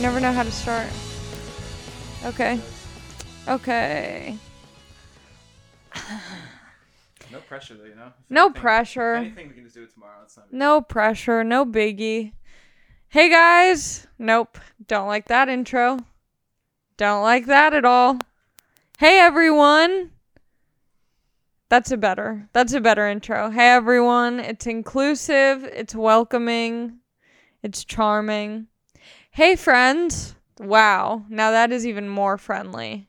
I never know how to start. Okay. Okay. No pressure though, you know. If No anything- pressure. Anything we can just do it tomorrow. It's not. No pressure, no biggie. Hey guys. Nope. Don't like that intro. Don't like that at all. Hey everyone. That's a better. That's a better intro. Hey everyone. It's inclusive, it's welcoming, it's charming. Hey friends. Wow. Now that is even more friendly.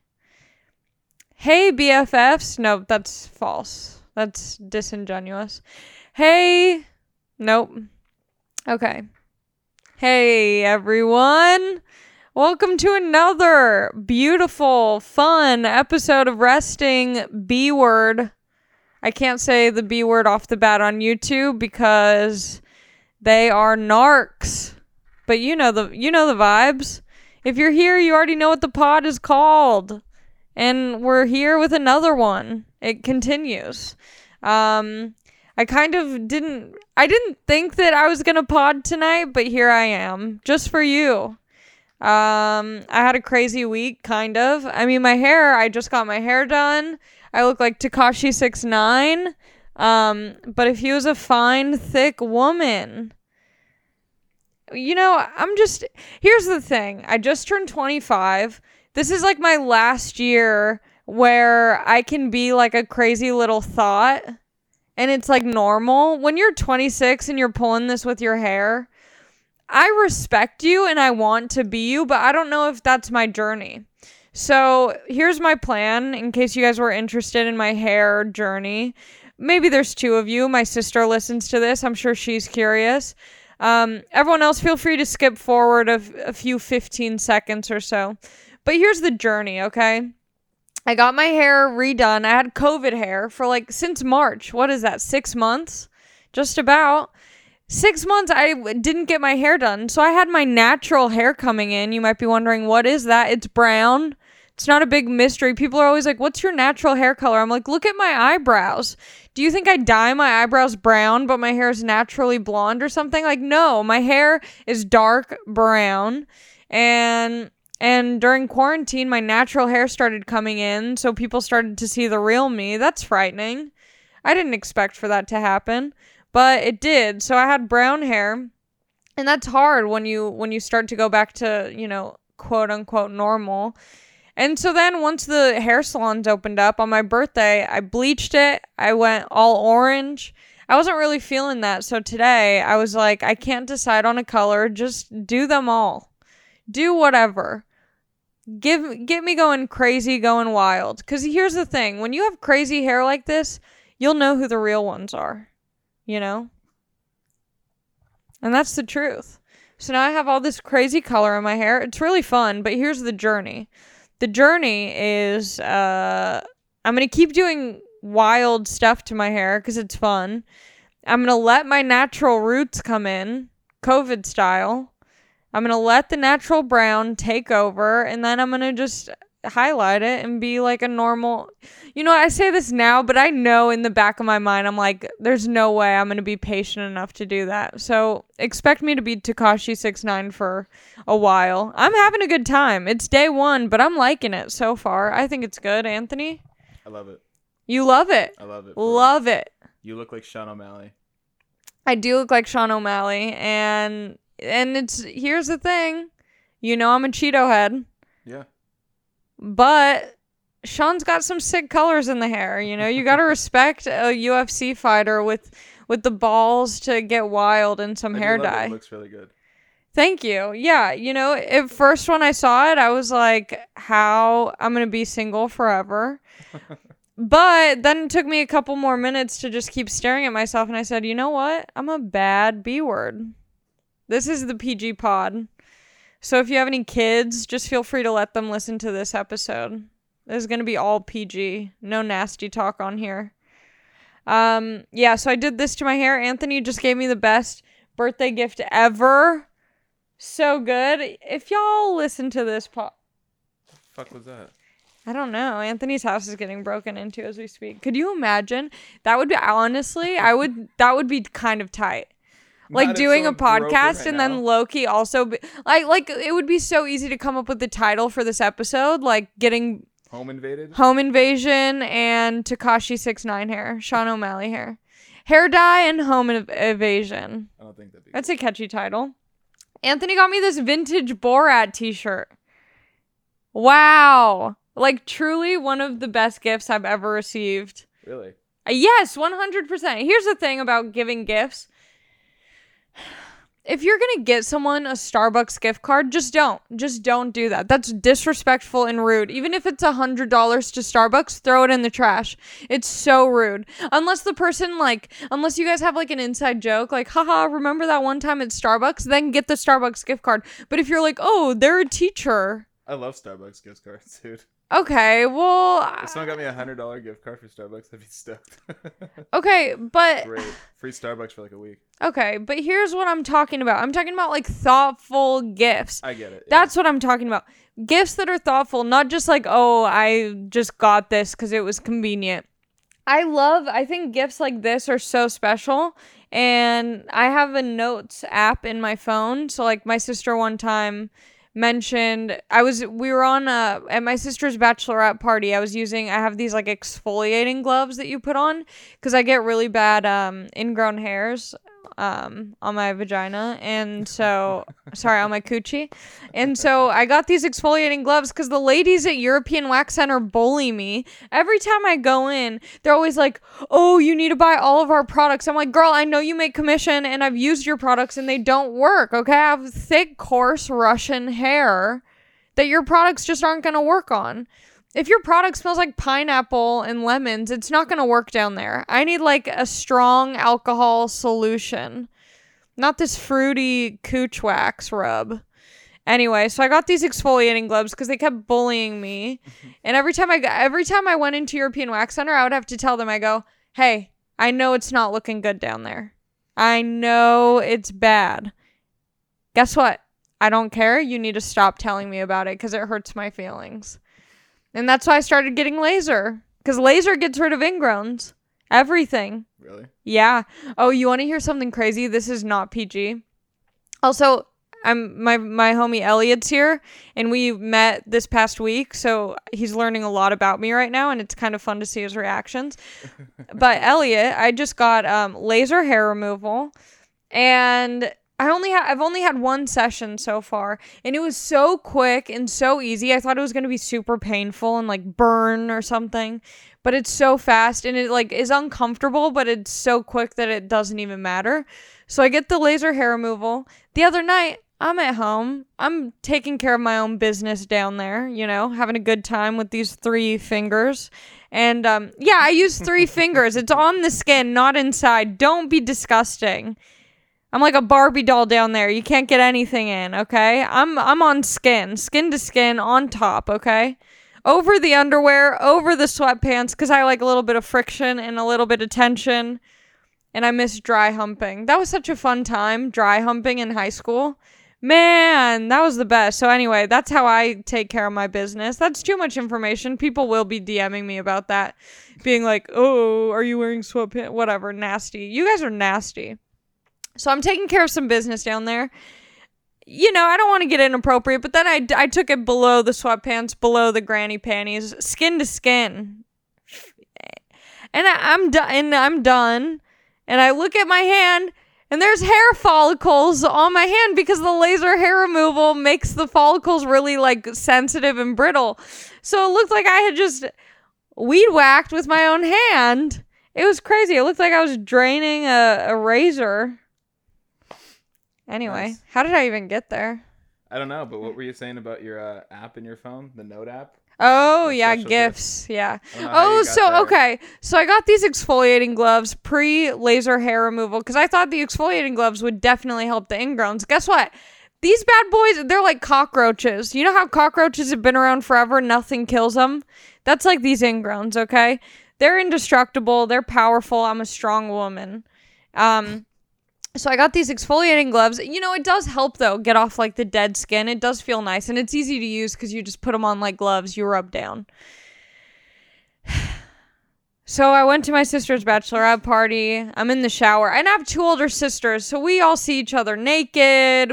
Hey BFFs. Nope, that's false. That's disingenuous. Hey. Nope. Okay. Hey, everyone. Welcome to another beautiful, fun episode of Resting B Word. I can't say the B word off the bat on YouTube because they are narcs. But you know the you know the vibes. If you're here, you already know what the pod is called. And we're here with another one. It continues. Um I kind of didn't I didn't think that I was going to pod tonight, but here I am just for you. Um I had a crazy week kind of. I mean my hair, I just got my hair done. I look like Tekashi 69. Um but if he was a fine thick woman, you know, I'm just here's the thing. I just turned 25. This is like my last year where I can be like a crazy little thought and it's like normal. When you're 26 and you're pulling this with your hair, I respect you and I want to be you, but I don't know if that's my journey. So, here's my plan in case you guys were interested in my hair journey. Maybe there's two of you. My sister listens to this. I'm sure she's curious. Um, everyone else, feel free to skip forward a, a few 15 seconds or so. But here's the journey, okay? I got my hair redone. I had COVID hair for like since March. What is that? Six months? Just about. Six months I didn't get my hair done. So I had my natural hair coming in. You might be wondering, what is that? It's brown. It's not a big mystery. People are always like, what's your natural hair color? I'm like, look at my eyebrows. Do you think I dye my eyebrows brown, but my hair is naturally blonde or something? Like, no, my hair is dark brown. And and during quarantine, my natural hair started coming in, so people started to see the real me. That's frightening. I didn't expect for that to happen, but it did. So I had brown hair, and that's hard when you when you start to go back to, you know, quote unquote normal. And so then once the hair salons opened up on my birthday, I bleached it. I went all orange. I wasn't really feeling that. So today I was like, I can't decide on a color. Just do them all. Do whatever give get me going crazy going wild because here's the thing when you have crazy hair like this you'll know who the real ones are you know and that's the truth so now i have all this crazy color in my hair it's really fun but here's the journey the journey is uh i'm gonna keep doing wild stuff to my hair because it's fun. I'm gonna let my natural roots come in covid style. I'm gonna let the natural brown take over, and then I'm gonna just highlight it and be like a normal. You know, I say this now, but I know in the back of my mind, I'm like, there's no way I'm gonna be patient enough to do that. So expect me to be Tekashi six nine for a while. I'm having a good time. It's day one, but I'm liking it so far. I think it's good. Anthony, I love it. you love it. I love it. Love it. You look like Sean O'Malley. I do look like Sean O'Malley, and and it's here's the thing, you know I'm a Cheeto head, Yeah. But Sean's got some sick colors in the hair. You know, you gotta respect a UFC fighter with with the balls to get wild and some I hair love it. dye. It looks really good. Thank you. Yeah, you know, at first when I saw it, I was like, how I'm going to be single forever. but then it took me a couple more minutes to just keep staring at myself and I said, "You know what? I'm a bad B word. This is the PG pod. So if you have any kids, just feel free to let them listen to this episode. This is going to be all PG. No nasty talk on here. Um yeah, so I did this to my hair. Anthony just gave me the best birthday gift ever. So good. If y'all listen to this po- Fuck was that? I don't know. Anthony's house is getting broken into as we speak. Could you imagine? That would be honestly, I would that would be kind of tight. Like doing a someone broke it podcast right and now. then Loki also be, like like it would be so easy to come up with the title for this episode like getting Home invaded. home invasion and Tekashi 69 hair, Sean O'Malley hair. Hair dye and home ev- evasion. I don't think that'd be. That's a catchy title. Anthony got me this vintage Borat t-shirt. Wow. Like truly one of the best gifts I've ever received. really. Uh, Yes, 100%. Here's the thing about giving gifts. If you're going to get someone a Starbucks gift card, just don't. Just don't do that. That's disrespectful and rude. Even if it's a $100 to Starbucks, throw it in the trash. It's so rude. Unless the person, like, unless you guys have, like, an inside joke, like, haha, remember that one time at Starbucks? Then get the Starbucks gift card. But if you're like, oh, they're a teacher. I love Starbucks gift cards, dude. Okay, well, If someone got me a hundred dollar gift card for Starbucks, I'd be stoked. okay, but Great. Free Starbucks for like a week. Okay, but here's what I'm talking about. I'm talking about like thoughtful gifts. I get it. yeah. That's what I'm talking about. Gifts that are thoughtful, not just like, oh, I just got this because it was convenient. I love, I think gifts like this are so special. And I have a notes app in my phone. So, like, my sister one time mentioned I was we were on uh at my sister's bachelorette party. I was using I have these like exfoliating gloves that you put on cuz I get really bad um ingrown hairs um on my vagina and so sorry on my coochie. And so I got these exfoliating gloves cuz the ladies at European Wax Center bully me. Every time I go in, they're always like, "Oh, you need to buy all of our products." I'm like, "Girl, I know you make commission and I've used your products and they don't work, okay? I have thick, coarse Russian hair that your products just aren't to work on." If your product smells like pineapple and lemons, it's not going to work down there. I need like a strong alcohol solution. Not this fruity cooch wax rub. Anyway, so I got these exfoliating gloves because they kept bullying me, mm-hmm. and every time I got, every time I went into European Wax Center, I would have to tell them, I go, "Hey, I know it's not looking good down there. I know it's bad. Guess what? I don't care. You need to stop telling me about it because it hurts my feelings." And that's why I started getting laser because laser gets rid of ingrowns, everything. Really? Yeah. Oh, you want to hear something crazy? This is not PG. Also, I'm my my homie Elliot's here, and we met this past week, so he's learning a lot about me right now, and it's kind of fun to see his reactions. but Elliot, I just got um, laser hair removal, and I only ha- I've only had one session so far, and it was so quick and so easy. I thought it was gonna be super painful and like burn or something, but it's so fast and it like is uncomfortable, but it's so quick that it doesn't even matter. So I get the laser hair removal. The other night, I'm at home. I'm taking care of my own business down there, you know, having a good time with these three fingers. And um, yeah, I use three fingers. It's on the skin, not inside. Don't be disgusting. I'm like a Barbie doll down there. You can't get anything in, okay? I'm I'm on skin, skin to skin on top, okay? Over the underwear, over the sweatpants cuz I like a little bit of friction and a little bit of tension. And I miss dry humping. That was such a fun time, dry humping in high school. Man, that was the best. So anyway, that's how I take care of my business. That's too much information. People will be DMing me about that, being like, "Oh, are you wearing sweatpants? Whatever, nasty. You guys are nasty." So I'm taking care of some business down there. You know, I don't want to get inappropriate, but then I, I took it below the sweatpants, below the granny panties, skin to skin. And I, I'm done. And I'm done. And I look at my hand, and there's hair follicles on my hand because the laser hair removal makes the follicles really like sensitive and brittle. So it looked like I had just weed whacked with my own hand. It was crazy. It looked like I was draining a, a razor. Anyway, Nice. how did I even get there? I don't know, but what were you saying about your uh, app in your phone, the Note app? Oh, The yeah, special gifts. Yeah. I don't know how Oh, so there. okay. So I got these exfoliating gloves pre laser hair removal because I thought the exfoliating gloves would definitely help the ingrowns. Guess what? These bad boys, they're like cockroaches. You know how cockroaches have been around forever, nothing kills them? That's like these ingrowns, okay? They're indestructible, they're powerful. I'm a strong woman. Um, so I got these exfoliating gloves. You know, it does help though, get off like the dead skin. It does feel nice and it's easy to use because you just put them on like gloves, you rub down. So I went to my sister's bachelorette party. I'm in the shower, and I have two older sisters, so we all see each other naked.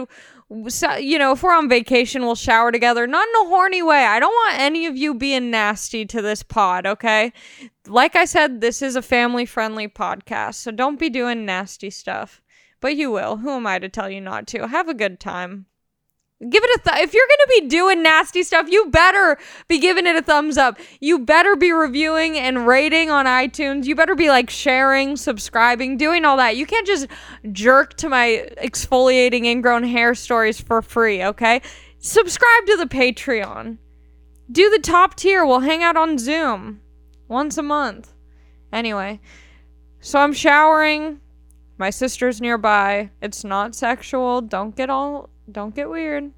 So, you know, if we're on vacation, we'll shower together. Not in a horny way. I don't want any of you being nasty to this pod, okay? Like I said, this is a family friendly podcast, so don't be doing nasty stuff. But you will. Who am I to tell you not to? Have a good time. Give it a th- if you're gonna be doing nasty stuff, you better be giving it a thumbs up. You better be reviewing and rating on iTunes. You better be like sharing, subscribing, doing all that. You can't just jerk to my exfoliating ingrown hair stories for free, okay? Subscribe to the Patreon. Do the top tier. We'll hang out on Zoom once a month. Anyway, so I'm showering. My sister's nearby. It's not sexual. Don't get all don't get weird.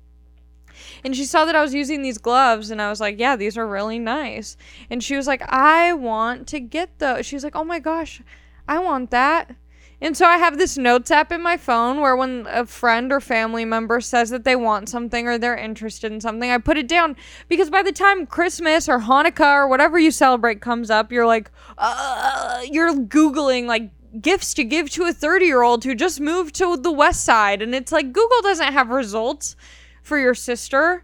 And she saw that I was using these gloves, and I was like, Yeah, these are really nice. And she was like, I want to get those. She's like, Oh my gosh, I want that. And so I have this notes app in my phone where when a friend or family member says that they want something or they're interested in something, I put it down because by the time Christmas or Hanukkah or whatever you celebrate comes up, you're like, uh, you're Googling like gifts to give to a 30 year old who just moved to the west side. And it's like google doesn't have results for your sister.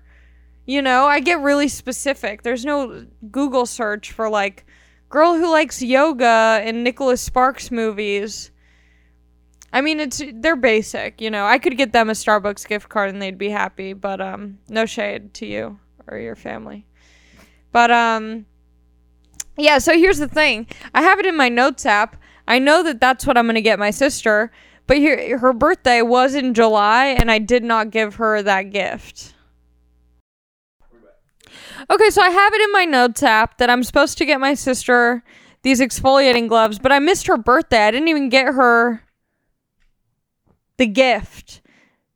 You know i get really specific. There's no google search for like girl who likes yoga and nicholas sparks movies. I mean it's they're basic you know. I could get them a starbucks gift card and they'd be happy but um no shade to you or your family. But um yeah so here's the thing. I have it in my notes app I know that that's what I'm going to get my sister, but here, her birthday was in July and I did not give her that gift. Okay, so I have it in my notes app that I'm supposed to get my sister these exfoliating gloves, but I missed her birthday. I didn't even get her the gift.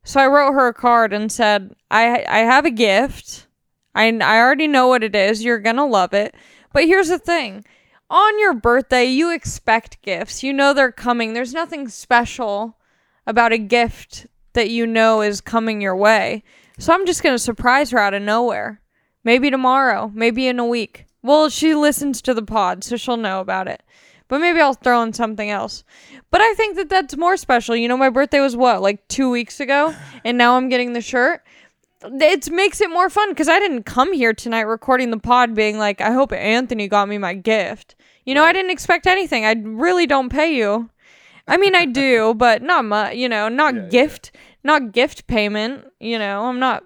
So I wrote her a card and said, "I I have a gift. I I already know what it is. You're going to love it. But here's the thing on your birthday, you expect gifts. You know they're coming. There's nothing special about a gift that you know is coming your way. So I'm just going to surprise her out of nowhere. Maybe tomorrow, maybe in a week. Well, she listens to the pod, so she'll know about it. But maybe I'll throw in something else. But I think that that's more special. You know, my birthday was what, like two weeks ago? And now I'm getting the shirt it makes it more fun because I didn't come here tonight recording the pod being like, I hope Anthony got me my gift. You know, I didn't expect anything. I really don't pay you. I mean, I do, but not much. You know, not yeah, gift, yeah. not gift payment. You know, I'm not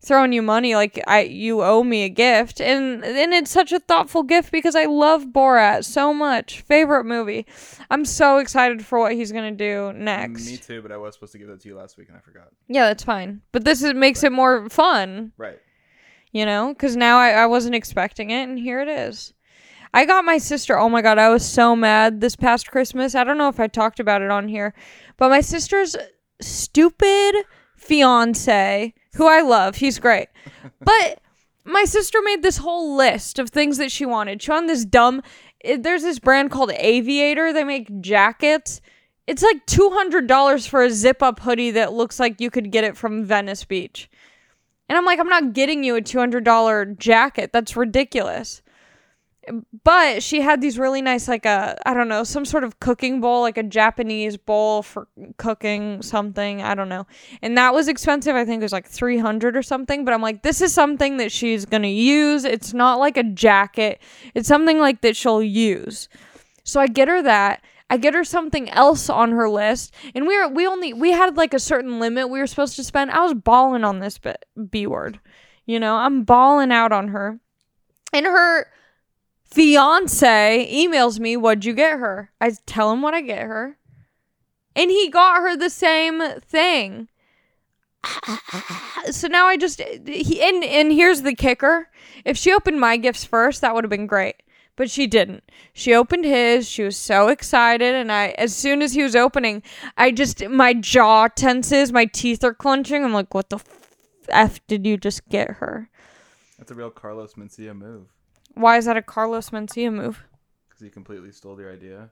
throwing you money like I you owe me a gift, and and it's such a thoughtful gift because I love Borat so much. Favorite movie. I'm so excited for what he's gonna do next. Me too, but I was supposed to give that to you last week and I forgot. Yeah, that's fine. But this is makes right. it more fun. Right. You know, because now I, I wasn't expecting it, and here it is. I got my sister. Oh my god, I was so mad this past Christmas. I don't know if I talked about it on here, but my sister's stupid fiance, who I love, he's great. But my sister made this whole list of things that she wanted. She wanted this dumb it, there's this brand called Aviator. They make jackets. It's like $200 for a zip up hoodie that looks like you could get it from Venice Beach. And I'm like, I'm not getting you a $200 jacket. That's ridiculous but she had these really nice like a I don't know some sort of cooking bowl like a Japanese bowl for cooking something I don't know. And that was expensive. I think it was like 300 or something. But I'm like this is something that she's to use. It's not like a jacket. It's something like that she'll use. So I get her that. I get her something else on her list. And we were we only we had like a certain limit we were supposed to spend. I was balling on this B, B word. You know I'm balling out on her. And her fiance emails me, What'd you get her? I tell him what I get her. And he got her the same thing. so now I just he and and here's the kicker. If she opened my gifts first, that would have been great. But she didn't. She opened his. She was so excited and I as soon as he was opening, I just my jaw tenses, my teeth are clenching. I'm like, "What the f did you just get her?" That's a real Carlos Mencia move. Why is that a Carlos Mencia move? Because he completely stole your idea.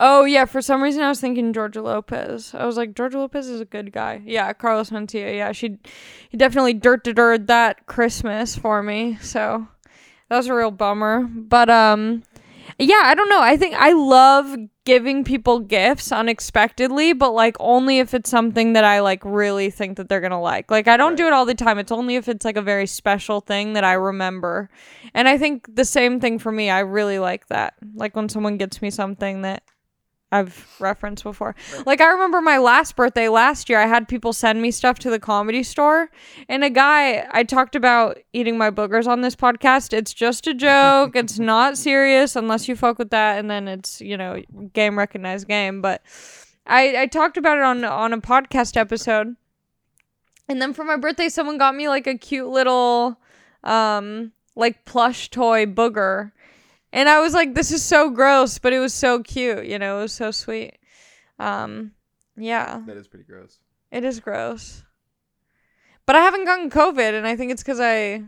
Oh yeah, for some reason I was thinking Georgia Lopez. I was like, Georgia Lopez is a good guy. Yeah, Carlos Mencia. Yeah, she, he definitely dirt to dirt that Christmas for me. So That was a real bummer. But um yeah, I don't know. I think I love giving people gifts unexpectedly, but like only if it's something that I like really think that they're going to like. Like I don't do it all the time. It's only if it's like a very special thing that I remember. And I think the same thing for me. I really like that. Like when someone gets me something that I've referenced before. Like I remember my last birthday last year, I had people send me stuff to the comedy store, and a guy I talked about eating my boogers on this podcast. It's just a joke. it's not serious unless you fuck with that, and then it's you know game recognized game. But I I talked about it on on a podcast episode, and then for my birthday, someone got me like a cute little um like plush toy booger and I was like, this is so gross, but it was so cute, you know, it was so sweet. Um, yeah, That is pretty gross. it is gross. But I haven't gotten COVID, and I think it's because I.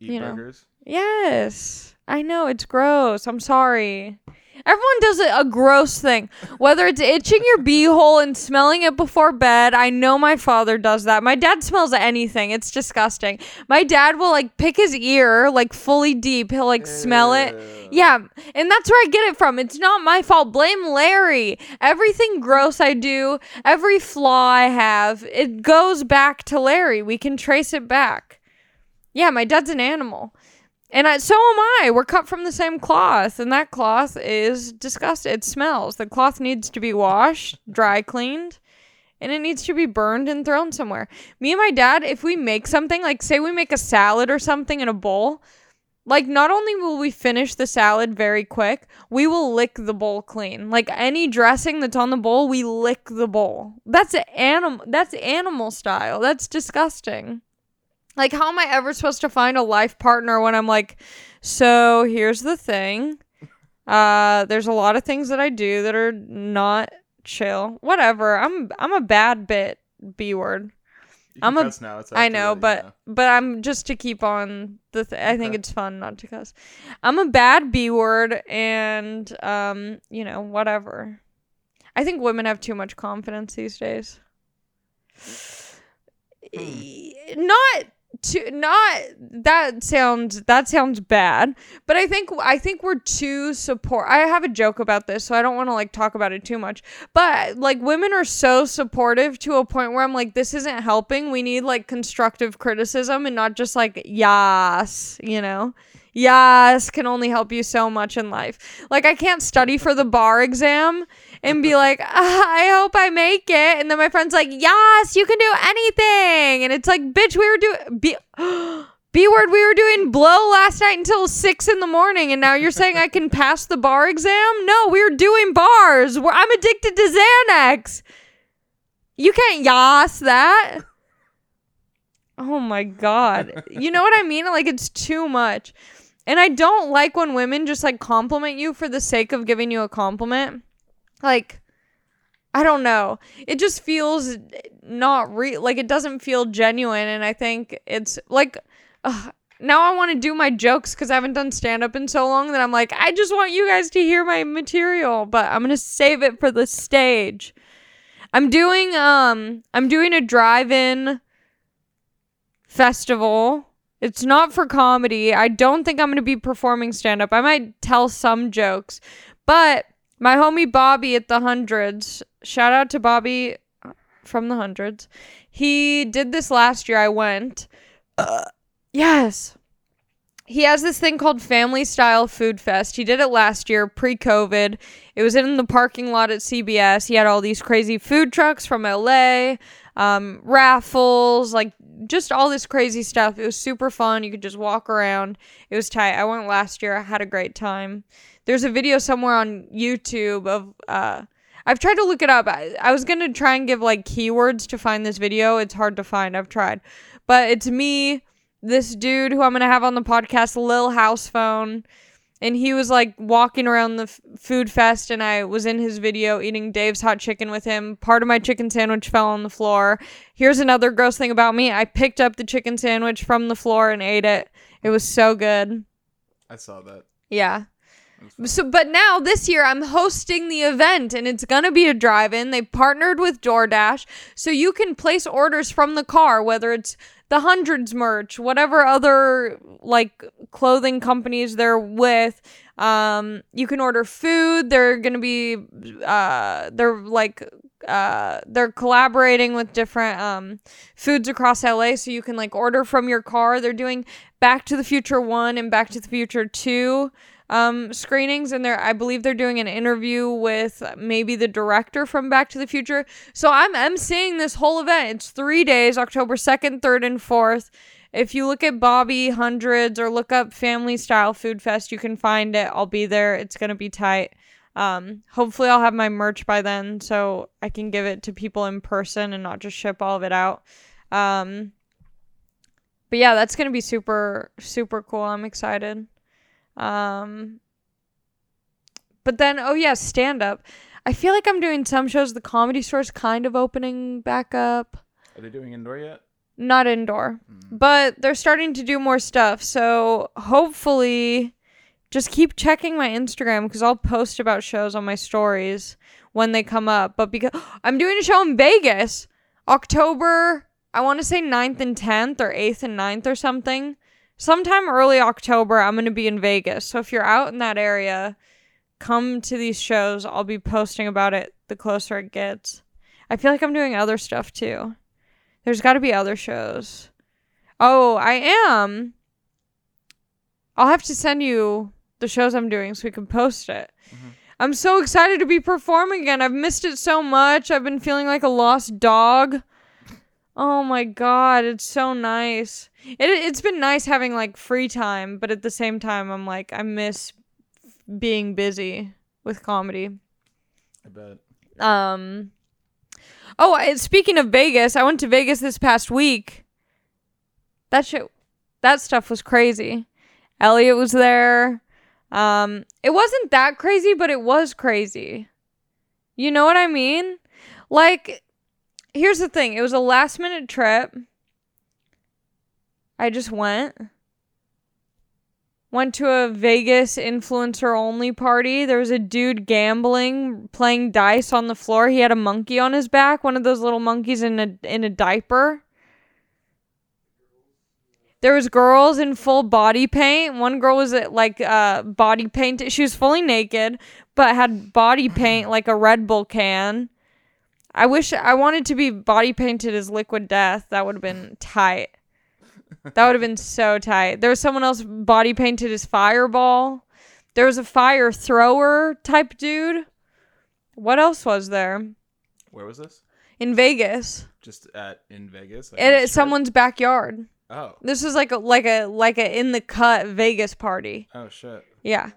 Eat You know. Yes, I know it's gross. I'm sorry. Everyone does a, a gross thing, whether it's itching your beehole and smelling it before bed. I know my father does that. My dad smells anything. It's disgusting. My dad will like pick his ear like fully deep. He'll like smell it. Yeah, and that's where I get it from. It's not my fault. Blame Larry. Everything gross I do, every flaw I have, it goes back to Larry. We can trace it back. Yeah, my dad's an animal. And I, so am I. We're cut from the same cloth, and that cloth is disgusting. It smells. The cloth needs to be washed, dry cleaned, and it needs to be burned and thrown somewhere. Me and my dad, if we make something, like say we make a salad or something in a bowl, like not only will we finish the salad very quick, we will lick the bowl clean. Like any dressing that's on the bowl, we lick the bowl. That's animal that's animal style. That's disgusting. Like how am I ever supposed to find a life partner when I'm like, so here's the thing. Uh there's a lot of things that I do that are not chill. Whatever. I'm I'm a bad bit B word. I'm a- now. I know, but but I'm just to keep on the. Th- I think Okay. it's fun not to cuss. I'm a bad B word, and um, you know, whatever. I think women have too much confidence these days. E- Not to not that sounds that sounds bad, but I think I think we're too support. I have a joke about this, so I don't want to like talk about it too much. But like women are so supportive to a point where I'm like, this isn't helping. We need like constructive criticism and not just like yas, you know. Yas can only help you so much in life. Like I can't study for the bar exam and be like, "Ah, I hope I make it. And then my friend's like, Yes, you can do anything. And it's like, bitch, we were doing B B word, we were doing blow last night until six in the morning, and now you're saying I can pass the bar exam? No, we were doing bars. We're, I'm addicted to Xanax. You can't yas that. Oh my god. You know what I mean? Like it's too much. And I don't like when women just like compliment you for the sake of giving you a compliment. Like I don't know. It just feels not real. Like it doesn't feel genuine and I think it's like ugh, now I want to do my jokes cuz I haven't done stand up in so long that I'm like I just want you guys to hear my material, but I'm going to save it for the stage. I'm doing um I'm doing a drive-in festival. It's not for comedy. I don't think I'm going to be performing stand up. I might tell some jokes. But my homie Bobby at the Hundreds, shout out to Bobby from the Hundreds. He did this last year. I went. Uh, yes. He has this thing called Family Style Food Fest. He did it last year, pre COVID. It was in the parking lot at CBS. He had all these crazy food trucks from LA, um, raffles, like just all this crazy stuff. It was super fun. You could just walk around. It was tight. I went last year. I had a great time. There's a video somewhere on YouTube of uh I've tried to look it up. I, I was to try and give like keywords to find this video. It's hard to find. I've tried. But it's me, this dude who I'm to have on the podcast, Lil House Phone, and he was like walking around the f- food fest and I was in his video eating Dave's hot chicken with him. Part of my chicken sandwich fell on the floor. Here's another gross thing about me. I picked up the chicken sandwich from the floor and ate it. It was so good. I saw that. Yeah. So, but now this year I'm hosting the event and it's gonna be a drive-in. They partnered with DoorDash, so you can place orders from the car, whether it's the hundreds merch, whatever other like clothing companies they're with. Um, you can order food. They're gonna be, uh, they're like, uh, they're collaborating with different um foods across LA, so you can like order from your car. They're doing Back to the Future One and Back to the Future Two um, screenings, and they're I believe they're doing an interview with maybe the director from Back to the Future. So I'm seeing this whole event. It's three days, October second, third, and fourth. If you look at Bobby Hundreds or look up Family Style Food Fest, you can find it. I'll be there. It's gonna be tight. Um, hopefully I'll have my merch by then so I can give it to people in person and not just ship all of it out. Um, but yeah, that's gonna be super super cool. I'm excited. Um, but then oh yeah, stand up. I feel like I'm doing some shows. The comedy store's kind of opening back up. Are they doing indoor yet? Not indoor, but they're starting to do more stuff. So hopefully, just keep checking my Instagram because I'll post about shows on my stories when they come up. But because I'm doing a show in Vegas, October, I want to say 9th and 10th or 8th and 9th or something. Sometime early October, I'm going to be in Vegas. So if you're out in that area, come to these shows. I'll be posting about it the closer it gets. I feel like I'm doing other stuff too. There's got to be other shows. Oh, I am. I'll have to send you the shows I'm doing so we can post it. Mm-hmm. I'm so excited to be performing again. I've missed it so much. I've been feeling like a lost dog. Oh my god, it's so nice. It it's been nice having like free time, but at the same time I'm like I miss being busy with comedy. I bet. Um Oh, I, speaking of Vegas, I went to Vegas this past week. That shit that stuff was crazy. Elliot was there. Um it wasn't that crazy, but it was crazy. You know what I mean? Like here's the thing, it was a last minute trip. I just went. Went to a Vegas influencer only party. There was a dude gambling, playing dice on the floor. He had a monkey on his back, one of those little monkeys in a in a diaper. There was girls in full body paint. One girl was like uh body paint. She was fully naked, but had body paint like a Red Bull can. I wish I wanted to be body painted as Liquid Death. That would have been tight. That would have been so tight. There was someone else body painted as Fireball. There was a fire thrower type dude. What else was there? Where was this? In Vegas. Just at in Vegas. like At on the at strip? someone's backyard. Oh. This was like a like a like a in the cut Vegas party. Oh shit. Yeah.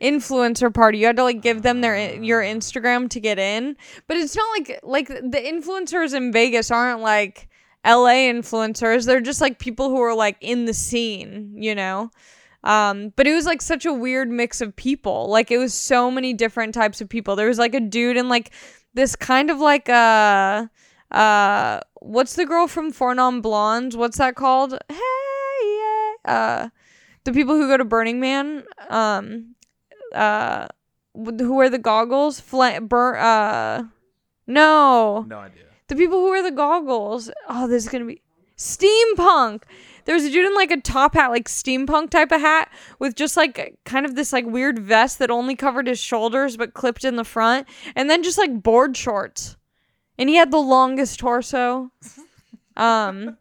Influencer party. You had to like give them their your Instagram to get in. But it's not like like the influencers in Vegas aren't like LA influencers. They're just like people who are like in the scene, you know. Um, but it was like such a weird mix of people. Like it was so many different types of people. There was like a dude in like this kind of like uh uh what's the girl from Four Non Blondes? What's that called? Hey yeah. Uh the people who go to Burning Man, um uh who wear the goggles, Fla- bur- uh no. No idea. The people who wear the goggles. Oh, this is gonna be steampunk. There's a dude in like a top hat, like steampunk type of hat, with just like kind of this like weird vest that only covered his shoulders but clipped in the front, and then just like board shorts. And he had the longest torso. Um,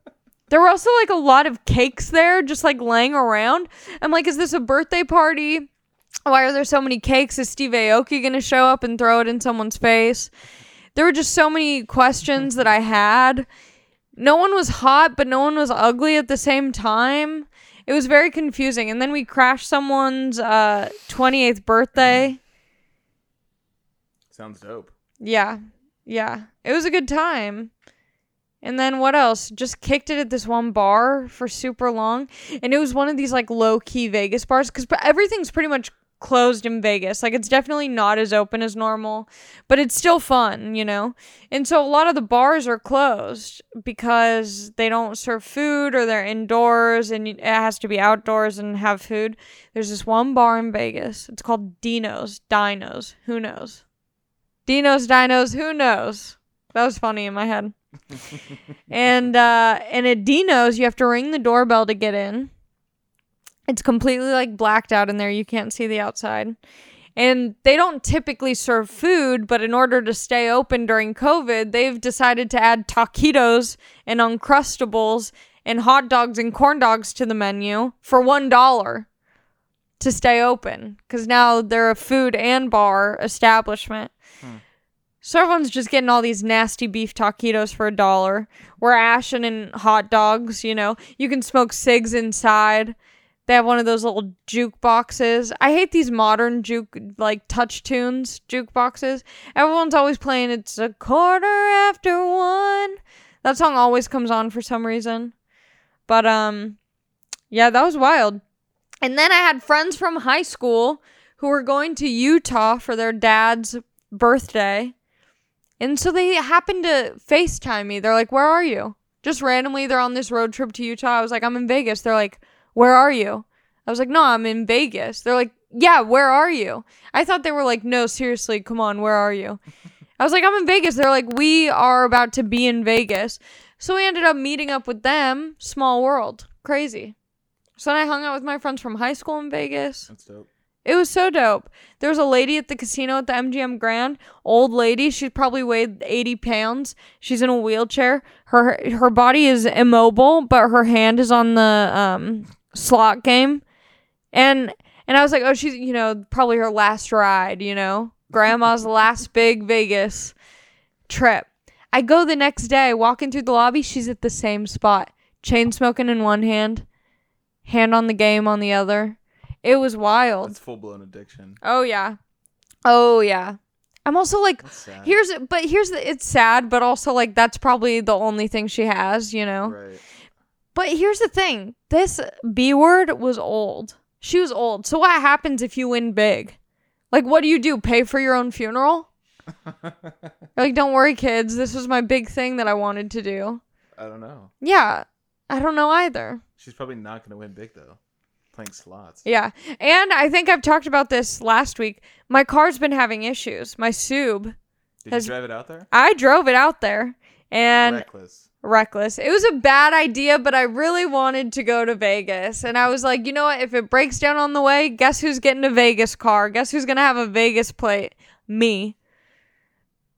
there were also like a lot of cakes there, just like laying around. I'm like, is this a birthday party? Why are there so many cakes? Is Steve Aoki gonna show up and throw it in someone's face? There were just so many questions that I had. No one was hot, but no one was ugly at the same time. It was very confusing. And then we crashed someone's uh, 28th birthday. Sounds dope. Yeah. Yeah. It was a good time. And then what else? Just kicked it at this one bar for super long. And it was one of these like low key Vegas bars because everything's pretty much closed in Vegas. Like it's definitely not as open as normal, but it's still fun, you know? And so a lot of the bars are closed because they don't serve food or they're indoors and it has to be outdoors and have food. There's this one bar in Vegas. It's called Dino's. Dinos. Who knows? Dino's, Dinos. Who knows? That was funny in my head. and uh and at Dino's you have to ring the doorbell to get in. It's completely like blacked out in there. You can't see the outside. And they don't typically serve food, but in order to stay open during COVID, they've decided to add taquitos and uncrustables and hot dogs and corn dogs to the menu for $1 to stay open because now they're a food and bar establishment. Hmm. So everyone's just getting all these nasty beef taquitos for a dollar. We're ashing in hot dogs, you know. You can smoke cigs inside. They have one of those little jukeboxes. I hate these modern juke like touch tunes jukeboxes. Everyone's always playing it's a quarter after one. That song always comes on for some reason. But um yeah, that was wild. And then I had friends from high school who were going to Utah for their dad's birthday. And so they happened to FaceTime me. They're like, Where are you? Just randomly, they're on this road trip to Utah. I was like, I'm in Vegas. They're like, Where are you? I was like, No, I'm in Vegas. They're like, Yeah, where are you? I thought they were like, No, seriously, come on, where are you? I was like, I'm in Vegas. They're like, We are about to be in Vegas. So we ended up meeting up with them. Small world. Crazy. So then I hung out with my friends from high school in Vegas. That's dope. It was so dope. There was a lady at the casino at the MGM Grand, old lady. She probably weighed 80 pounds. She's in a wheelchair. Her her body is immobile, but her hand is on the um slot game. And and I was like, "Oh, she's, you know, probably her last ride, you know. Grandma's last big Vegas trip." I go the next day, walking through the lobby, she's at the same spot. Chain smoking in one hand, hand on the game on the other. It was wild. That's full blown addiction. Oh yeah. Oh yeah. I'm also like here's but here's the it's sad but also like that's probably the only thing she has, you know. Right. But here's the thing. This B word was old. She was old. So what happens if you win big? Like what do you do? Pay for your own funeral? like don't worry kids, this was my big thing that I wanted to do. I don't know. Yeah. I don't know either. She's probably not gonna win big though. Playing slots. Yeah. And I think I've talked about this last week. My car's been having issues. My Sub. Did Has- you drive it out there? I drove it out there and Reckless. Reckless. It was a bad idea, but I really wanted to go to Vegas. And I was like, you know what? If it breaks down on the way, guess who's getting a Vegas car? Guess who's going to have a Vegas plate? Me.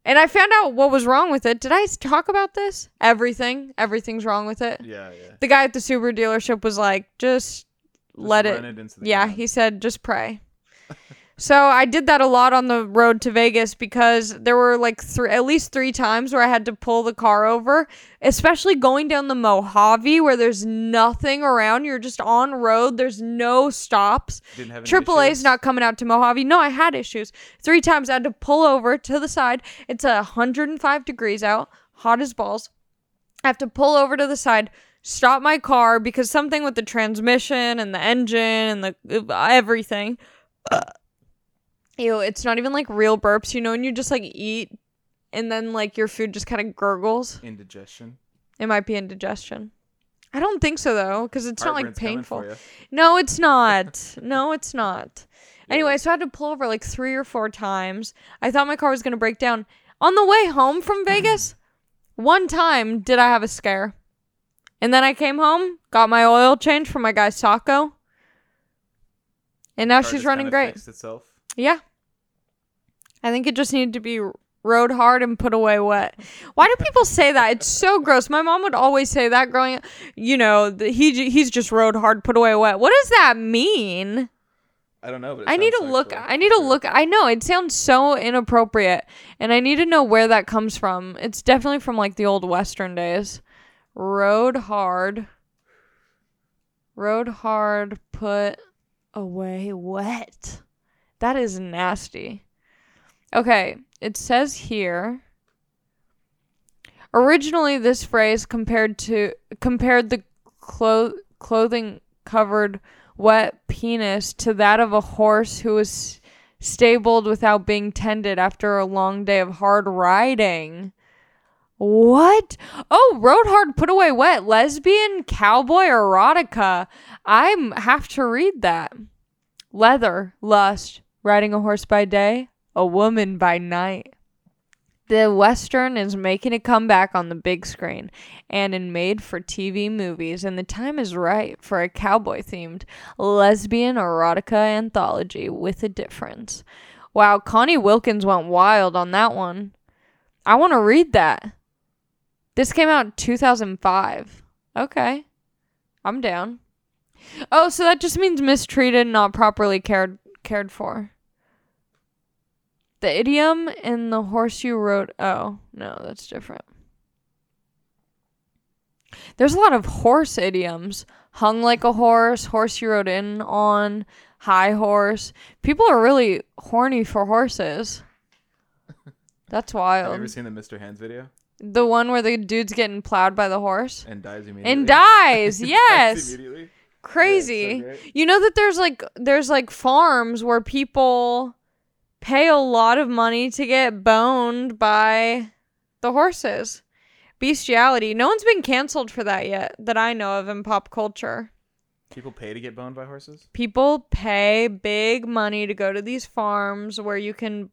And I found out what was wrong with it. Did I talk about this? Everything. Everything's wrong with it. Yeah, yeah. The guy at the Subaru dealership was like, just, Just let it. the Yeah, ground. he said just pray. so I did that a lot on the road to Vegas because there were like three, at least three times where I had to pull the car over, especially going down the Mojave where there's nothing around. You're just on road. There's no stops. Didn't have any Triple A's not coming out to Mojave. No, I had issues. Three times I had to pull over to the side. It's a 105 degrees out, hot as balls. I have to pull over to the side, stop my car because something with the transmission and the engine and the uh, everything. Ew, it's not even like real burps, you know, when you just like eat and then like your food just kind of gurgles. Indigestion. It might be indigestion. I don't think so though, because it's not like painful. No, it's not. no, it's not. Yeah. Anyway, so I had to pull over like three or four times. I thought my car was going to break down. On the way home from Vegas, one time did I have a scare. And then I came home, got my oil changed for my guy Sacco. And now she's running great. itself. Yeah. I think it just needed to be rode hard and put away wet. Why do people say that? It's so gross. My mom would always say that growing up. You know, the, he he's just rode hard, put away wet. What does that mean? I don't know, but I need to look. I need to look. I know it sounds so inappropriate, and I need to know where that comes from. It's definitely from like the old Western days. Rode hard. Rode hard, put away wet. That is nasty. Okay, it says here. Originally, this phrase compared to compared the clo- clothing covered wet penis to that of a horse who was stabled without being tended after a long day of hard riding. What? Oh, rode hard, put away wet, lesbian, cowboy, erotica. I have to read that. Leather, lust, riding a horse by day, a woman by night. The Western is making a comeback on the big screen and in made for TV movies, and the time is right for a cowboy themed lesbian erotica anthology with a difference. Wow, Connie Wilkins went wild on that one. I want to read that. This came out in 2005. Okay. I'm down. Oh, so that just means mistreated, not properly cared cared for. The idiom in the horse you rode. Oh, no, that's different. There's a lot of horse idioms. Hung like a horse, horse you rode in on, high horse. People are really horny for horses. That's wild. Have you ever seen the Mr. Hands video? the one where the dude's getting plowed by the horse And dies immediately. and dies. Dies yes. immediately. Crazy. Yeah, so. You know that there's like there's like farms where people pay a lot of money to get boned by the horses. Bestiality. No one's been canceled for that yet that I know of in pop culture. People pay to get boned by horses? People pay big money to go to these farms where you can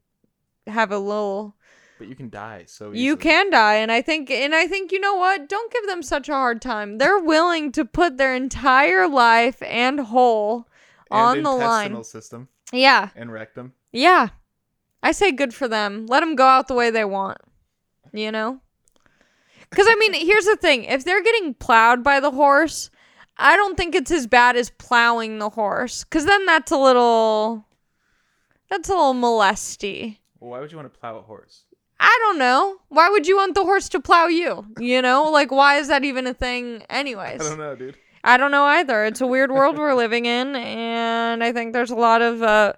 have a little But you can die so easily. you can die and i think and i think you know what don't give them such a hard time they're willing to put their entire life and whole on and the intestinal line system yeah and rectum. Yeah i say good for them let them go out the way they want you know because i mean here's the thing if they're getting plowed by the horse i don't think it's as bad as plowing the horse because then that's a little that's a little molesty Well, why would you want to plow a horse? I don't know. Why would you want the horse to plow you? You know, like why is that even a thing anyways? I don't know, dude. I don't know either. It's a weird world we're living in and I think there's a lot of uh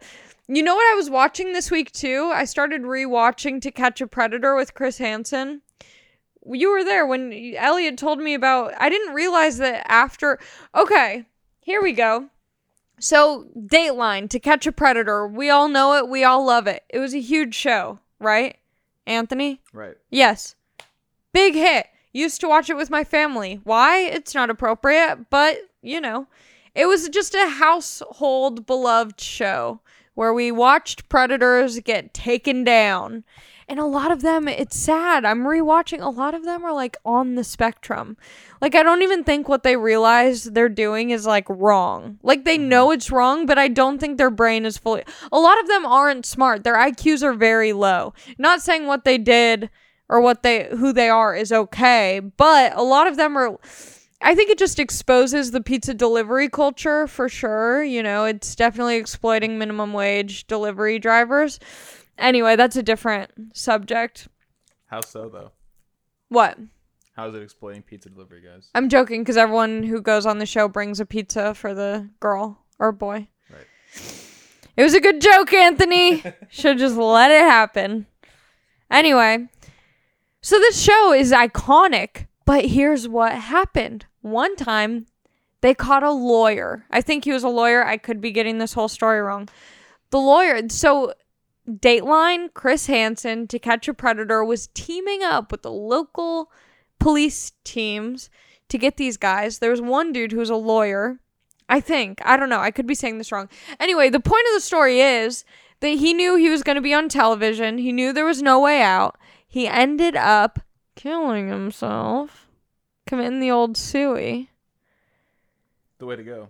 You know what I was watching this week too? I started rewatching To Catch a Predator with Chris Hansen. You were there when Elliot told me about I didn't realize that after Okay, here we go. So, Dateline, To Catch a Predator, we all know it, we all love it. It was a huge show, right? Anthony? Right. Yes. Big hit. Used to watch it with my family. Why? It's not appropriate, but you know, it was just a household beloved show where we watched predators get taken down. And a lot of them, it's sad. I'm rewatching. A lot of them are like on the spectrum. Like, I don't even think what they realize they're doing is like wrong. Like, they mm-hmm. know it's wrong, but I don't think their brain is fully. A lot of them aren't smart. Their IQs are very low. Not saying what they did or what they who they are is okay, but a lot of them are I think it just exposes the pizza delivery culture for sure, you know, it's definitely exploiting minimum wage delivery drivers. Anyway, that's a different subject. How so, though? What? How is it exploiting pizza delivery guys? I'm joking cuz everyone who goes on the show brings a pizza for the girl or boy. Right. It was a good joke, Anthony. Should just let it happen. Anyway, so this show is iconic, but here's what happened. One time, they caught a lawyer. I think he was a lawyer. I could be getting this whole story wrong. The lawyer, so Dateline, Chris Hansen, To Catch a Predator was teaming up with the local police teams to get these guys. There was one dude who was a lawyer. I think. I don't know. I could be saying this wrong. Anyway, the point of the story is that he knew he was going to be on television. He knew there was no way out. He ended up killing himself, committing the old suey. The way to go.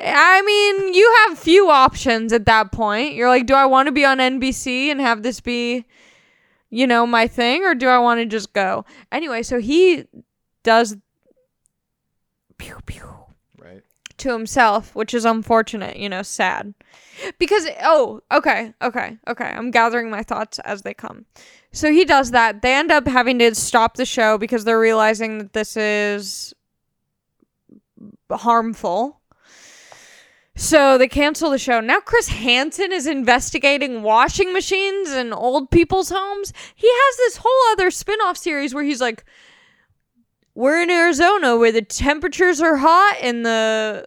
I mean, you have few options at that point. You're like, do I want to be on NBC and have this be, you know, my thing, or do I want to just go? Anyway, so he does pew pew. To himself, which is unfortunate, you know, sad. Because oh, okay, okay, okay. I'm gathering my thoughts as they come. So he does that. They end up having to stop the show because they're realizing that this is harmful. So they cancel the show. Now Chris Hansen is investigating washing machines in old people's homes. He has this whole other spin-off series where he's like we're in Arizona where the temperatures are hot and the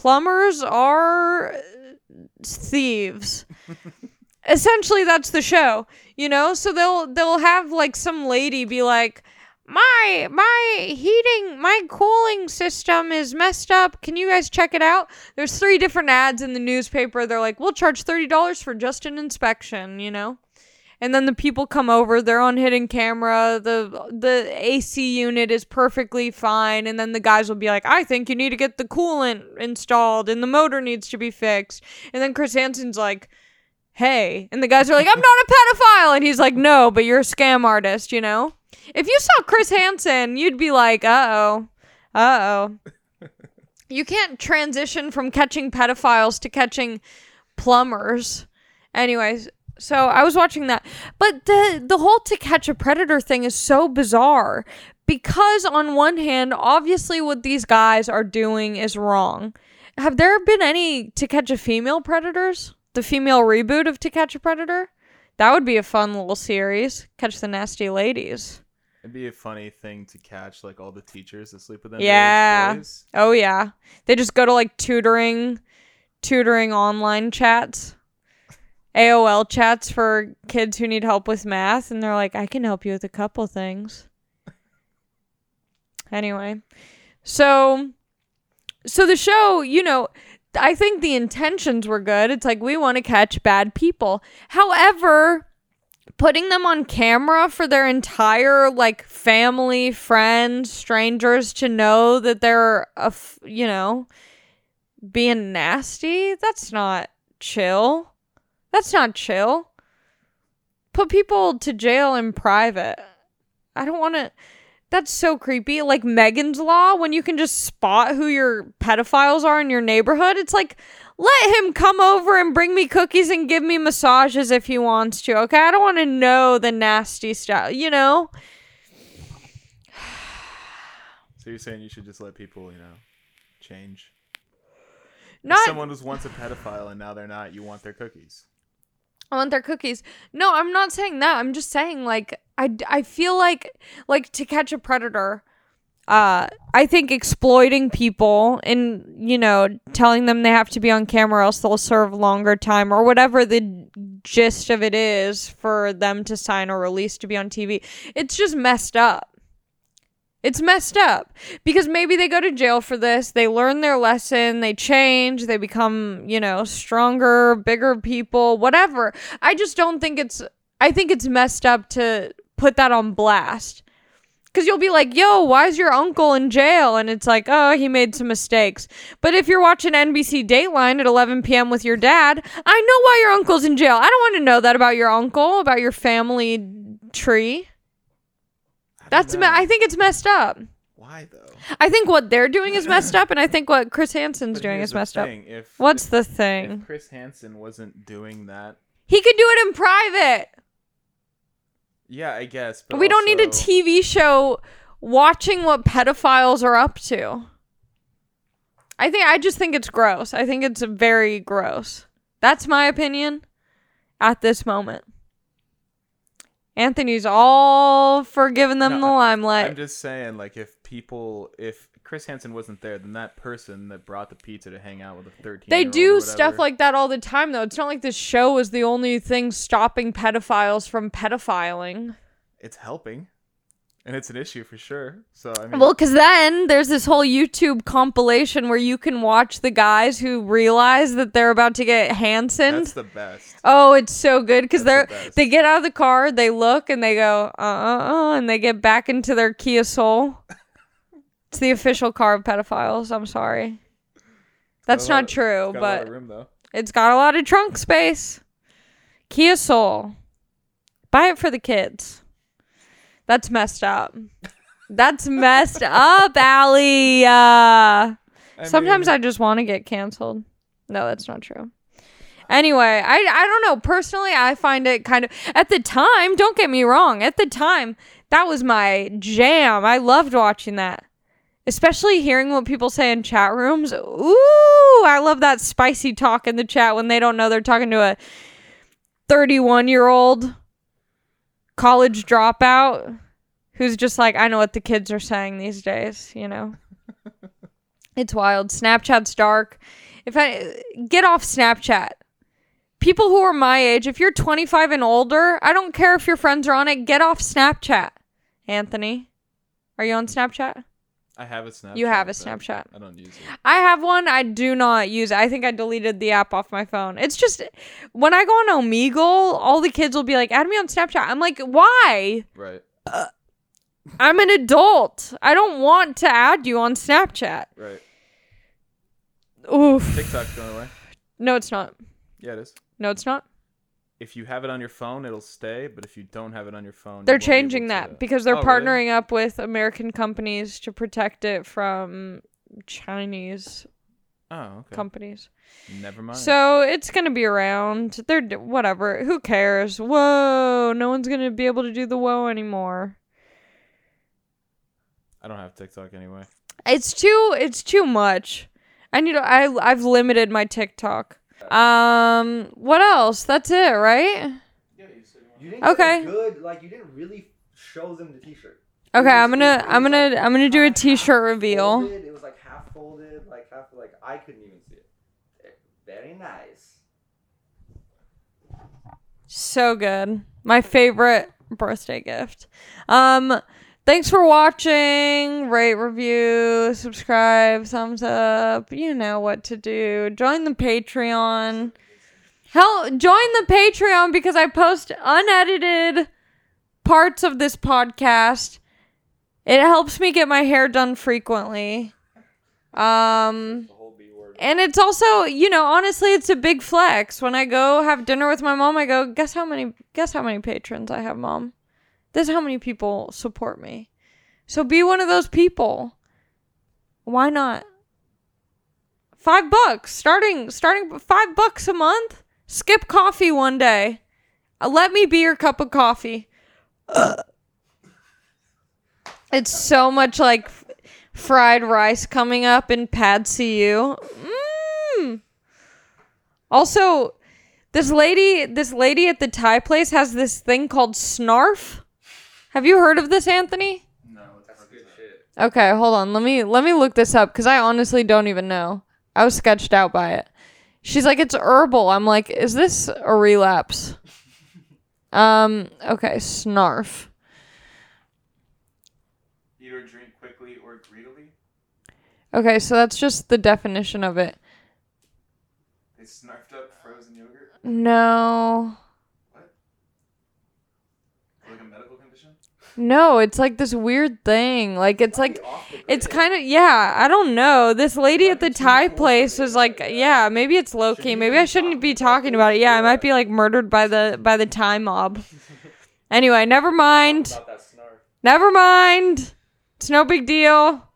plumbers are thieves. Essentially that's the show, you know? So they'll they'll have like some lady be like my my heating my cooling system is messed up can you guys check it out there's three different ads in the newspaper they're like we'll charge $30 for just an inspection you know and then the people come over they're on hidden camera the the ac unit is perfectly fine and then the guys will be like i think you need to get the coolant installed and the motor needs to be fixed. And then chris hansen's like hey and the guys are like i'm not a pedophile and he's like no but you're a scam artist you know? If you saw chris hansen you'd be like uh-oh uh-oh. You can't transition from catching pedophiles to catching plumbers. Anyways so I was watching that. But the the whole to catch a predator thing is so bizarre because on one hand, obviously what these guys are doing is wrong. Have there been any to catch a female predators? The female reboot of To Catch a Predator? That would be a fun little series. Catch the nasty ladies. It'd be a funny thing to catch like all the teachers that sleep with them. Yeah. Oh yeah. They just go to like tutoring tutoring online chats. AOL chats for kids who need help with math and they're like, "I can help you with a couple things." Anyway, so so the show, you know, I think the intentions were good. It's like we want to catch bad people. However, putting them on camera for their entire like family, friends, strangers to know that they're a f- you know, being nasty, that's not chill. That's not chill. Put people to jail in private. I don't want to that's so creepy. Like Megan's Law, when you can just spot who your pedophiles are in your neighborhood. It's like, let him come over and bring me cookies and give me massages if he wants to. Okay. I don't want to know the nasty stuff, you know? So you're saying you should just let people, you know, change? Not if someone was once a pedophile and now they're not, you want their cookies. I want their cookies. No, I'm not saying that. I'm just saying like I, I feel like like to catch a predator uh I think exploiting people and you know telling them they have to be on camera else they'll serve longer time or whatever the gist of it is for them to sign a release to be on TV. It's just messed up. It's messed up because maybe they go to jail for this, they learn their lesson, they change, they become, you know, stronger, bigger people, whatever. I just don't think it's I think it's messed up to put that on blast. Cuz you'll be like, "Yo, why is your uncle in jail?" and it's like, "Oh, he made some mistakes." But if you're watching NBC Dateline at 11 p.m. with your dad, I know why your uncle's in jail. I don't want to know that about your uncle, about your family tree. That's me- I think it's messed up. Why though? I think what they're doing is messed up, and I think what Chris Hansen's But doing here's is the messed up. If What's the thing? if Chris Hansen wasn't doing that, He could do it in private. yeah, I guess. But we don't need a also- TV show watching what pedophiles are up to. I think I just think it's gross. I think it's very gross. That's my opinion at this moment. Anthony's all for giving them No, the limelight. I'm just saying, like, if people, if Chris Hansen wasn't there, then that person that brought the pizza to hang out with a 13 They do stuff like that all the time, though. It's not like this show is the only thing stopping pedophiles from pedophiling. it's helping, and it's an issue for sure. So I mean, Well, because then there's this whole YouTube compilation where you can watch the guys who realize that they're about to get Hansen. that's the best. Oh, it's so good because they're the they get out of the car, they look, and they go uh uh uh, and they get back into their Kia Soul. It's the official car of pedophiles. I'm sorry, that's Got a lot- not true, a lot but of room though. it's got a lot of trunk space. Kia Soul. Buy it for the kids. That's messed up. That's messed up, Allie. Uh, I sometimes mean, I just want to get canceled. No, that's not true. Anyway, I I don't know. Personally, I find it kind of at the time, don't get me wrong, at the time, that was my jam. I loved watching that. Especially hearing what people say in chat rooms. Ooh, I love that spicy talk in the chat when they don't know they're talking to a 31 year old college dropout who's just like, I know what the kids are saying these days, you know? It's wild. Snapchat's dark. If I get off Snapchat. People who are my age, if you're 25 and older, I don't care if your friends are on it, get off Snapchat. Anthony, are you on Snapchat? I have a Snapchat. You have a Snapchat. I don't use it. I have one. I do not use it. I think I deleted the app off my phone. It's just when I go on Omegle, all the kids will be like, add me on Snapchat. I'm like, why? Right. Uh, I'm an adult. I don't want to add you on Snapchat. Right. Oof. TikTok's going away. No, it's not. Yeah, it is. No, it's not. If you have it on your phone, it'll stay. But if you don't have it on your phone, They're able changing to- that because they're Oh, really? partnering up with American companies to protect it from Chinese Oh, okay. companies. Never mind. So it's gonna be around. They're d- whatever. Who cares? Whoa! No one's gonna be able to do the whoa anymore. I don't have TikTok anyway. It's too. It's too much. I need. To, I I've limited my TikTok. Um. What else? That's it, right? You didn't Okay. Good, like you didn't really show them the T-shirt. Okay. I'm gonna. I'm gonna. I'm gonna do a T-shirt reveal. folded, It was like half folded, like half like I couldn't even see it. Eh, Very nice. So good. My favorite birthday gift. Um thanks for watching. Rate, review, subscribe, thumbs up. You know what to do. Join the Patreon. Hell, join the Patreon because I post unedited parts of this podcast. It helps me get my hair done frequently. Um and it's also, you know, honestly, it's a big flex. When I go have dinner with my mom, I go, guess how many guess how many patrons I have, mom? This is how many people support me. So be one of those people. Why not? Five bucks. Starting starting five bucks a month. Skip coffee one day. Uh, Let me be your cup of coffee. It's so much like f- fried rice coming up in Pad See Ew. Mm. Also, this lady, this lady at the Thai place has this thing called snarf. Have you heard of this, Anthony? No, That's good shit. Okay, hold on. Let me let me look this up because I honestly don't even know. I was sketched out by it. She's like, it's herbal. I'm like, is this a relapse? um. Okay, snarf. Eat or drink quickly or greedily. Okay, so that's just the definition of it. They snarfed up frozen yogurt. No. Like a medical condition. No, it's like this weird thing. Like it's like it's kind of yeah, I don't know. This lady at the Thai place was like, yeah. maybe it's low key. Maybe I shouldn't be talking about it. Yeah, I might be like murdered by the by the Thai mob. Anyway, never mind. About that snarf. Never mind. It's no big deal.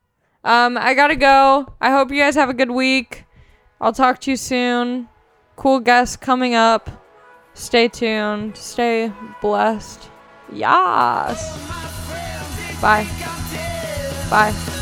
Um, I gotta go. I hope you guys have a good week. I'll talk to you soon. Cool guests coming up. Stay tuned. Stay blessed. Yas. Bye. Bye.